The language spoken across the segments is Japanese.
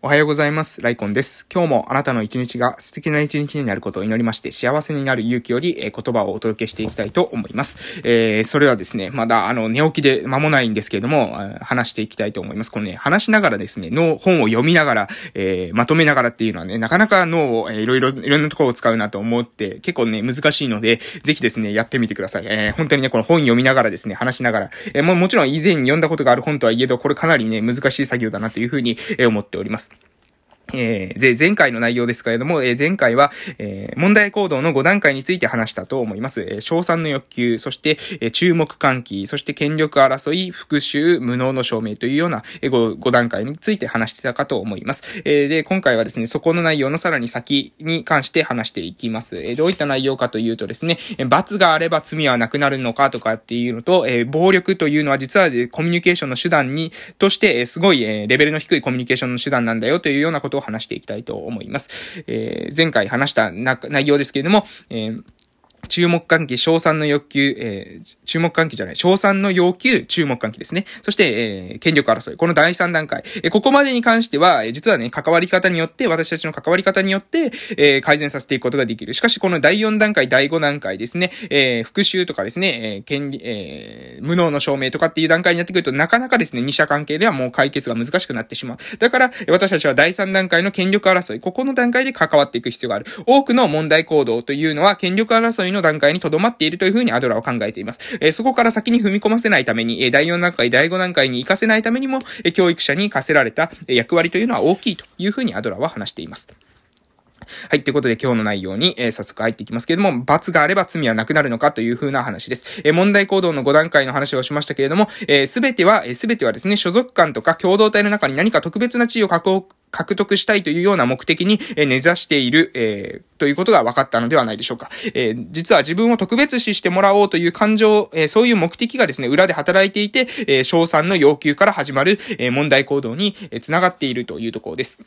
おはようございます。ライコンです。今日もあなたの一日が素敵な一日になることを祈りまして、幸せになる勇気より、え言葉をお届けしていきたいと思います。えー、それはですね、まだあの、寝起きで間もないんですけれども、話していきたいと思います。このね、話しながらですね、脳、本を読みながら、えー、まとめながらっていうのはね、なかなか脳を、え、いろいろ、いろんなところを使うなと思って、結構ね、難しいので、ぜひですね、やってみてください。えー、本当にね、この本読みながらですね、話しながら、えー、ももちろん以前に読んだことがある本とはいえど、これかなりね、難しい作業だなというふうに、え思っております。えー、前回の内容ですけれども、えー、前回は、えー、問題行動の5段階について話したと思います。えー、賞賛の欲求、そして、えー、注目喚起、そして権力争い、復讐、無能の証明というような、えー、5, 5段階について話してたかと思います。えー、で、今回はですね、そこの内容のさらに先に関して話していきます。えー、どういった内容かというとですね、罰があれば罪はなくなるのかとかっていうのと、えー、暴力というのは実は、コミュニケーションの手段に、として、えー、すごい、えー、レベルの低いコミュニケーションの手段なんだよというようなことをを話していきたいと思います。えー、前回話した内容ですけれども、えー注目喚起、賞賛の欲求、えー、注目喚起じゃない、賞賛の要求、注目喚起ですね。そして、えー、権力争い。この第3段階。えー、ここまでに関しては、えー、実はね、関わり方によって、私たちの関わり方によって、えー、改善させていくことができる。しかし、この第4段階、第5段階ですね、えー、復習とかですね、えー、権利、えー、無能の証明とかっていう段階になってくると、なかなかですね、二者関係ではもう解決が難しくなってしまう。だから、私たちは第3段階の権力争い、ここの段階で関わっていく必要がある。多くの問題行動というのは、権力争いのの段階にとどまっているというふうにアドラーは考えています。えー、そこから先に踏み込ませないために、えー、第4段階、第5段階に行かせないためにも、えー、教育者に課せられた役割というのは大きいというふうにアドラーは話しています。はい。ということで今日の内容に、えー、早速入っていきますけれども、罰があれば罪はなくなるのかという風な話です。えー、問題行動の5段階の話をしましたけれども、えす、べては、す、べてはですね、所属感とか共同体の中に何か特別な地位を確保獲得したいというような目的に、え根ざしている、えー、ということが分かったのではないでしょうか。えー、実は自分を特別視してもらおうという感情、えー、そういう目的がですね、裏で働いていて、えー、賞賛の要求から始まる、え問題行動に、え繋がっているというところです。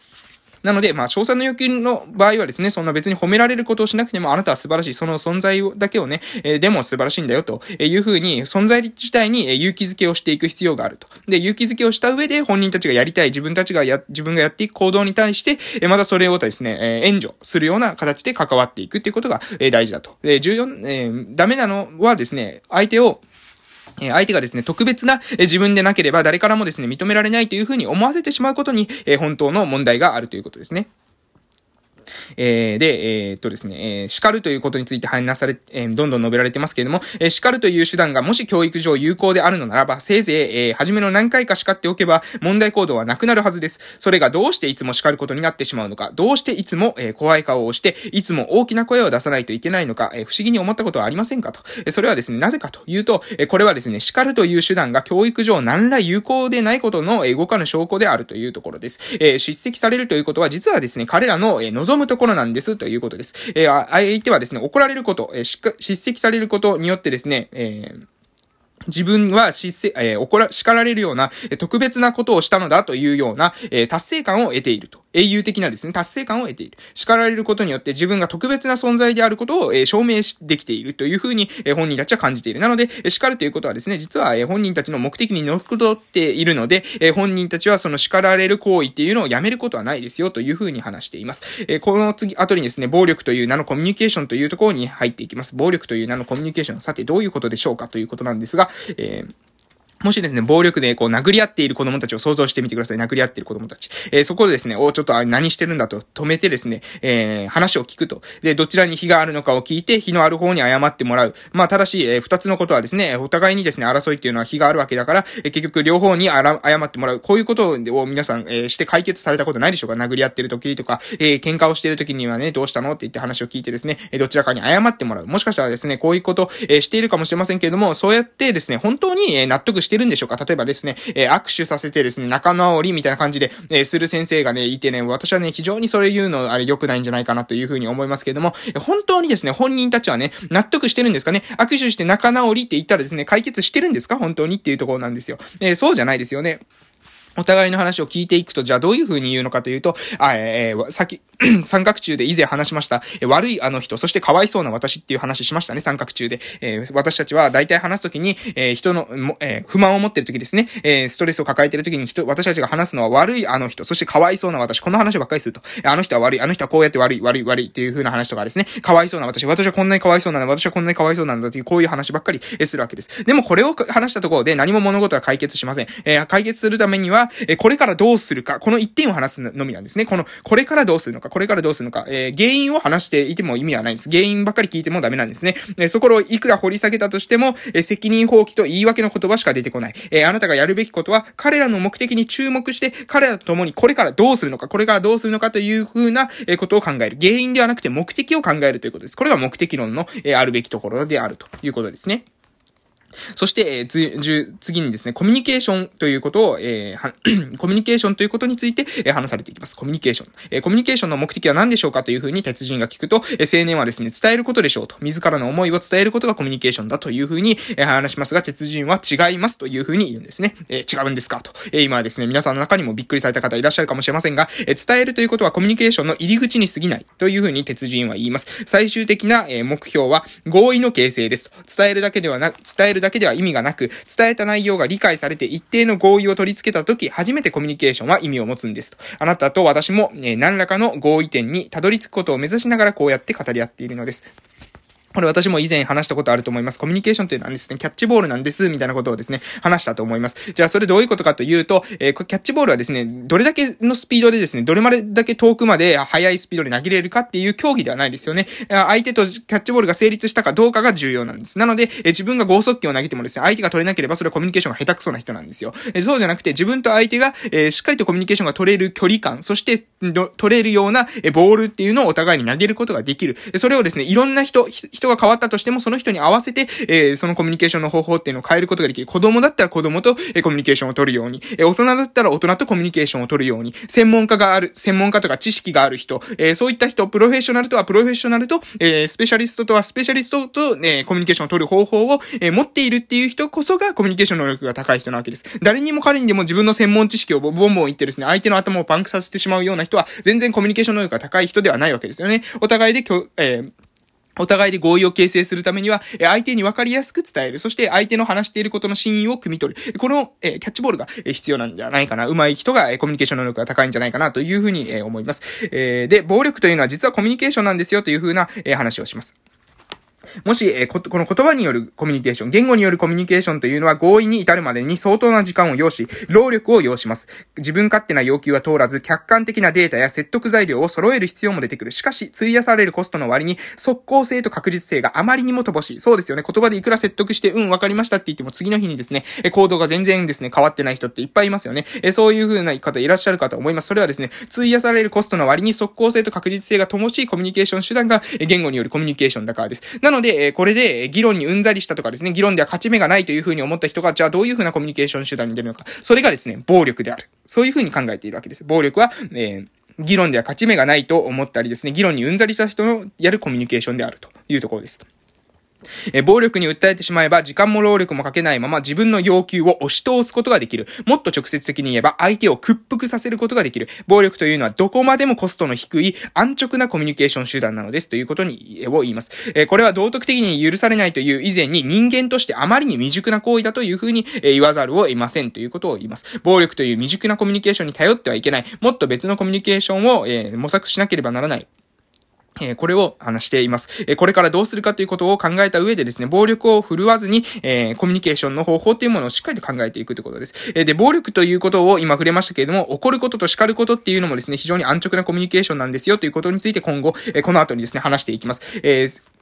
なので、まあ、賞賛の要求の場合はですね、そんな別に褒められることをしなくても、あなたは素晴らしい、その存在だけをね、えー、でも素晴らしいんだよ、というふうに、存在自体に勇気づけをしていく必要があると。で、勇気づけをした上で、本人たちがやりたい、自分たちがや、自分がやっていく行動に対して、えー、またそれをですね、えー、援助するような形で関わっていくっていうことが、えー、大事だと。で、14、えー、ダメなのはですね、相手を、え相手がですね、特別な、え自分でなければ誰からもですね、認められないというふうに思わせてしまうことに、え本当の問題があるということですね。えー、で、えー、っとですね、えー、叱るということについて話され、えー、どんどん述べられてますけれども、えー、叱るという手段がもし教育上有効であるのならば、せいぜい、えー、初めの何回か叱っておけば、問題行動はなくなるはずです。それがどうしていつも叱ることになってしまうのか、どうしていつも、えー、怖い顔をして、いつも大きな声を出さないといけないのか、えー、不思議に思ったことはありませんかと。えー、それはですね、なぜかというと、えー、これはですね、叱るという手段が教育上何ら有効でないことの、えー、動かぬ証拠であるというところです。えー、叱責されるということは、実はですね、彼らの、えー、望むところなんです。ということです。えー、相手はですね、怒られること、えー、叱責されることによってですね、えー自分は叱せ、えー、怒ら、叱られるような、え特別なことをしたのだというような、えー、達成感を得ていると。英雄的なですね、達成感を得ている。叱られることによって自分が特別な存在であることを、えー、証明できているというふうに、えー、本人たちは感じている。なので、え叱るということはですね、実は、えー、本人たちの目的に乗っ取っているので、えー、本人たちはその叱られる行為っていうのをやめることはないですよというふうに話しています。えー、この次、後にですね、暴力という名のコミュニケーションというところに入っていきます。暴力という名のコミュニケーション、さてどういうことでしょうかということなんですが、えーもしですね、暴力でこう殴り合っている子供たちを想像してみてください。殴り合っている子供たち。えー、そこでですね、おちょっと何してるんだと止めてですね、えー、話を聞くと。で、どちらに非があるのかを聞いて、非のある方に謝ってもらう。まあ、ただし、えー、二つのことはですね、お互いにですね、争いっていうのは非があるわけだから、えー、結局両方にあら謝ってもらう。こういうことを皆さん、えー、して解決されたことないでしょうか？殴り合ってる時とか、えー、喧嘩をしてる時にはね、どうしたのって言って話を聞いてですね、え、どちらかに謝ってもらう。もしかしたらですね、こういうこと、えー、しているかもしれませんけれども、そうやってですね、本当に、え、納得してしてるんでしょうか？例えばですね、えー、握手させてですね、仲直りみたいな感じで、えー、する先生がね、いてね、私はね、非常にそれ言うの、あれ良くないんじゃないかなというふうに思いますけれども、本当にですね、本人たちはね、納得してるんですかね？握手して仲直りって言ったらですね、解決してるんですか？本当にっていうところなんですよ。えー、そうじゃないですよね。お互いの話を聞いていくと、じゃあどういう風に言うのかというと、あ、えー、さっき、三角中で以前話しました、え悪いあの人、そしてかわいそうな私っていう話しましたね、三角中で。えー、私たちは大体話すときに、えー、人の、えー、不満を持ってるときですね、え、ストレスを抱えてるときに人、私たちが話すのは悪いあの人、そしてかわいそうな私、この話ばっかりすると。あの人は悪い、あの人はこうやって悪い、悪い、悪いっていう風な話とかですね、かわいそうな私、私はこんなにかわいそうなんだ、私はこんなにかわいそうなんだという、こういう話ばっかりするわけです。でもこれを話したところで何も物事は解決しません。え、解決するためには、え、これからどうするか、この一点を話すのみなんですね。この、これからどうするのか、これからどうするのか、えー、原因を話していても意味はないんです。原因ばっかり聞いてもダメなんですね。え、そこをいくら掘り下げたとしても、え、責任放棄と言い訳の言葉しか出てこない。え、あなたがやるべきことは、彼らの目的に注目して、彼らと共にこれからどうするのか、これからどうするのかという風な、えことを考える。原因ではなくて目的を考えるということです。これが目的論の、えあるべきところであるということですね。そして、えー、次にですね、コミュニケーションということを、えー、コミュニケーションということについて、えー、話されていきます。コミュニケーション。えー、コミュニケーションの目的は何でしょうかというふうに鉄人が聞くと、えー、青年はですね、伝えることでしょうと。自らの思いを伝えることがコミュニケーションだというふうに、えー、話しますが、鉄人は違いますというふうに言うんですね。えー、違うんですかと。えー、今はですね、皆さんの中にもびっくりされた方いらっしゃるかもしれませんが、えー、伝えるということはコミュニケーションの入り口に過ぎないというふうに鉄人は言います。最終的な、えー、目標は合意の形成ですと。伝えるだけではなく、伝えるだけでは意味がなく、く、伝えた内容が理解されて一定の合意を取り付けたとき、初めてコミュニケーションは意味を持つんですと。あなたと私も、え何らかの合意点にたどり着くことを目指しながらこうやって語り合っているのです。これ私も以前話したことあると思います。コミュニケーションっていうのはですね、キャッチボールなんです、みたいなことをですね、話したと思います。じゃあそれどういうことかというと、えー、キャッチボールはですね、どれだけのスピードでですね、どれまでだけ遠くまで速いスピードで投げれるかっていう競技ではないですよね。相手とキャッチボールが成立したかどうかが重要なんです。なので、えー、自分が剛速球を投げてもですね、相手が取れなければそれはコミュニケーションが下手くそな人なんですよ。えー、そうじゃなくて、自分と相手が、えー、しっかりとコミュニケーションが取れる距離感、そして取れるような、ボールっていうのをお互いに投げることができる。それをですね、いろんな人、人が変わったとしてもその人に合わせて、えー、そのコミュニケーションの方法っていうのを変えることができる。子供だったら子供と、えー、コミュニケーションを取るように、えー、大人だったら大人とコミュニケーションを取るように、専門家がある、専門家とか知識がある人、えー、そういった人、プロフェッショナルとはプロフェッショナルと、えー、スペシャリストとはスペシャリストと、ね、コミュニケーションを取る方法を、えー、持っているっていう人こそがコミュニケーション能力が高い人なわけです。誰にも彼にでも自分の専門知識をボンボン言ってですね、相手の頭をパンクさせてしまうような人は、全然コミュニケーション能力が高い人ではないわけですよね。お互いで、えーお互いで合意を形成するためには、相手に分かりやすく伝える。そして相手の話していることの真意を汲み取る。この、えキャッチボールがえ必要なんじゃないかな。上手い人がえコミュニケーション能力が高いんじゃないかなというふうにえ思います。えで、暴力というのは実はコミュニケーションなんですよというふうなえ話をします。もし、えー、こ、この言葉によるコミュニケーション、言語によるコミュニケーションというのは合意に至るまでに相当な時間を要し、労力を要します。自分勝手な要求は通らず、客観的なデータや説得材料を揃える必要も出てくる。しかし、費やされるコストの割に、即効性と確実性があまりにも乏しい。そうですよね。言葉でいくら説得して、うん、わかりましたって言っても、次の日にですね、え行動が全然ですね、変わってない人っていっぱいいますよね。えそういう風な方いらっしゃるかと思います。それはですね、費やされるコストの割に即効性と確実性が乏しいコミュニケーション手段が、言語によるコミュニケーションだからです。ななので、えこれで、議論にうんざりしたとかですね、議論では勝ち目がないというふうに思った人が、じゃあどういうふうなコミュニケーション手段に出るのか。それがですね、暴力である。そういうふうに考えているわけです。暴力は、えー議論では勝ち目がないと思ったりですね、議論にうんざりした人のやるコミュニケーションであるというところです。え暴力に訴えてしまえば時間も労力もかけないまま自分の要求を押し通すことができる。もっと直接的に言えば相手を屈服させることができる。暴力というのはどこまでもコストの低い安直なコミュニケーション手段なのですということに、を言います。えこれは道徳的に許されないという以前に人間としてあまりに未熟な行為だというふうに、え言わざるを得ませんということを言います。暴力という未熟なコミュニケーションに頼ってはいけない。もっと別のコミュニケーションを、え模索しなければならない。えこれを話しています。えこれからどうするかということを考えた上でですね、暴力を振るわずに、えー、コミュニケーションの方法というものをしっかりと考えていくということです。えで、暴力ということを今触れましたけれども、怒ることと叱ることっていうのもですね、非常に安直なコミュニケーションなんですよということについて今後、えこの後にですね、話していきます。えー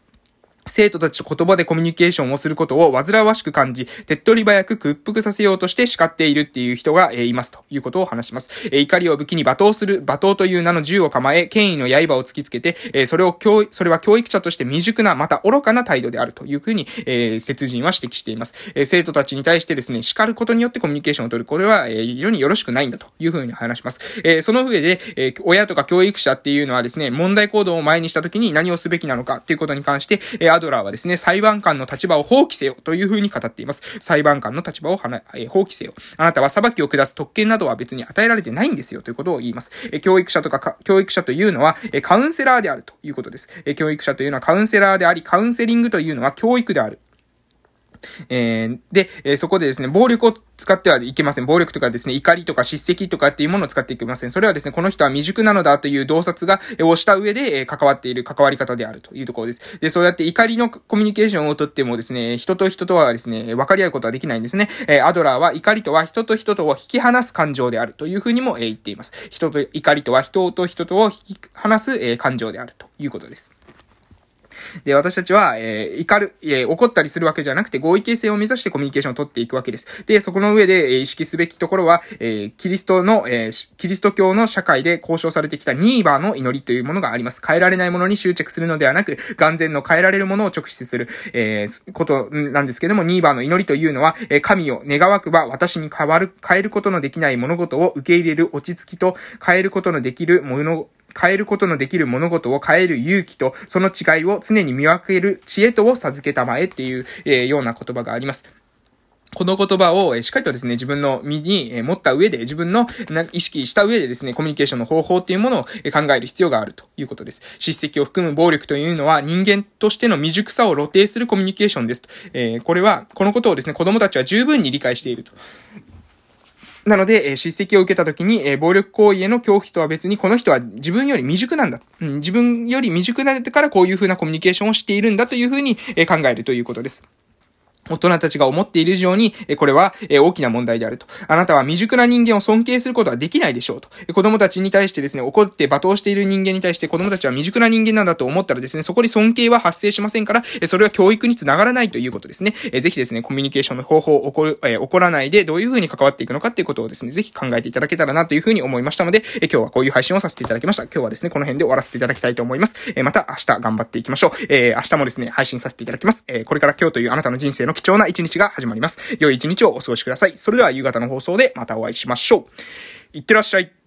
生徒たちと言葉でコミュニケーションをすることを煩わしく感じ、手っ取り早く屈服させようとして叱っているっていう人が、えー、いますということを話します。えー、怒りを武器に罵倒する、罵倒という名の銃を構え、権威の刃を突きつけて、えー、それを教、それは教育者として未熟な、また愚かな態度であるというふうに、えー、説人は指摘しています。えー、生徒たちに対してですね、叱ることによってコミュニケーションを取る。これは、えー、非常によろしくないんだというふうに話します。えー、その上で、えー、親とか教育者っていうのはですね、問題行動を前にした時に何をすべきなのかっていうことに関して、えー、アドラーはですね、裁判官の立場を放棄せよというふうに語っています。裁判官の立場をはな、え放棄せよ。あなたは裁きを下す特権などは別に与えられてないんですよということを言います。え教育者とか教育者というのは、えカウンセラーであるということです。え教育者というのはカウンセラーであり、カウンセリングというのは教育である。えー、で、えー、そこでですね、暴力を使ってはいけません。暴力とかですね、怒りとか叱責とかっていうものを使っていけません。それはですね、この人は未熟なのだという洞察が、えー、をした上で、えー、関わっている関わり方であるというところです。で、そうやって怒りのコミュニケーションをとってもですね、人と人とはですね、分かり合うことはできないんですね。えー、アドラーは怒りとは人と人とを引き離す感情であるというふうにも、えー、言っています。人と、怒りとは人と人とを引き離す、えー、感情であるということです。で、私たちは、えー、怒る、えー、怒ったりするわけじゃなくて合意形成を目指してコミュニケーションを取っていくわけです。で、そこの上で、えー、意識すべきところは、えー、キリストの、えー、キリスト教の社会で交渉されてきたニーバーの祈りというものがあります。変えられないものに執着するのではなく、眼前の変えられるものを直視する、えー、ことなんですけども、ニーバーの祈りというのは、えー、神を願わくば私に変わる、変えることのできない物事を受け入れる落ち着きと、変えることのできるもの、変えることのできる物事を変える勇気と、その違いを常に見分ける知恵とを授けたまえっていう、えー、ような言葉があります。この言葉をしっかりとですね、自分の身に持った上で、自分の意識した上でですね、コミュニケーションの方法っていうものを考える必要があるということです。叱責を含む暴力というのは人間としての未熟さを露呈するコミュニケーションです。えー、これは、このことをですね、子供たちは十分に理解していると。なので、えー、叱責を受けた時に、えー、暴力行為への恐怖とは別に、この人は自分より未熟なんだ。うん、自分より未熟なれてからこういうふうなコミュニケーションをしているんだというふうに、えー、考えるということです。大人たちが思っている以上に、これは大きな問題であると。あなたは未熟な人間を尊敬することはできないでしょうと。子供たちに対してですね、怒って罵倒している人間に対して子供たちは未熟な人間なんだと思ったらですね、そこに尊敬は発生しませんから、それは教育につながらないということですね。ぜひですね、コミュニケーションの方法を起こる、え起こらないでどういうふうに関わっていくのかっていうことをですね、ぜひ考えていただけたらなというふうに思いましたので、今日はこういう配信をさせていただきました。今日はですね、この辺で終わらせていただきたいと思います。また明日頑張っていきましょう。え明日もですね、配信させていただきます。えこれから今日というあなたの人生の貴重な一日が始まります。良い一日をお過ごしください。それでは夕方の放送でまたお会いしましょう。いってらっしゃい。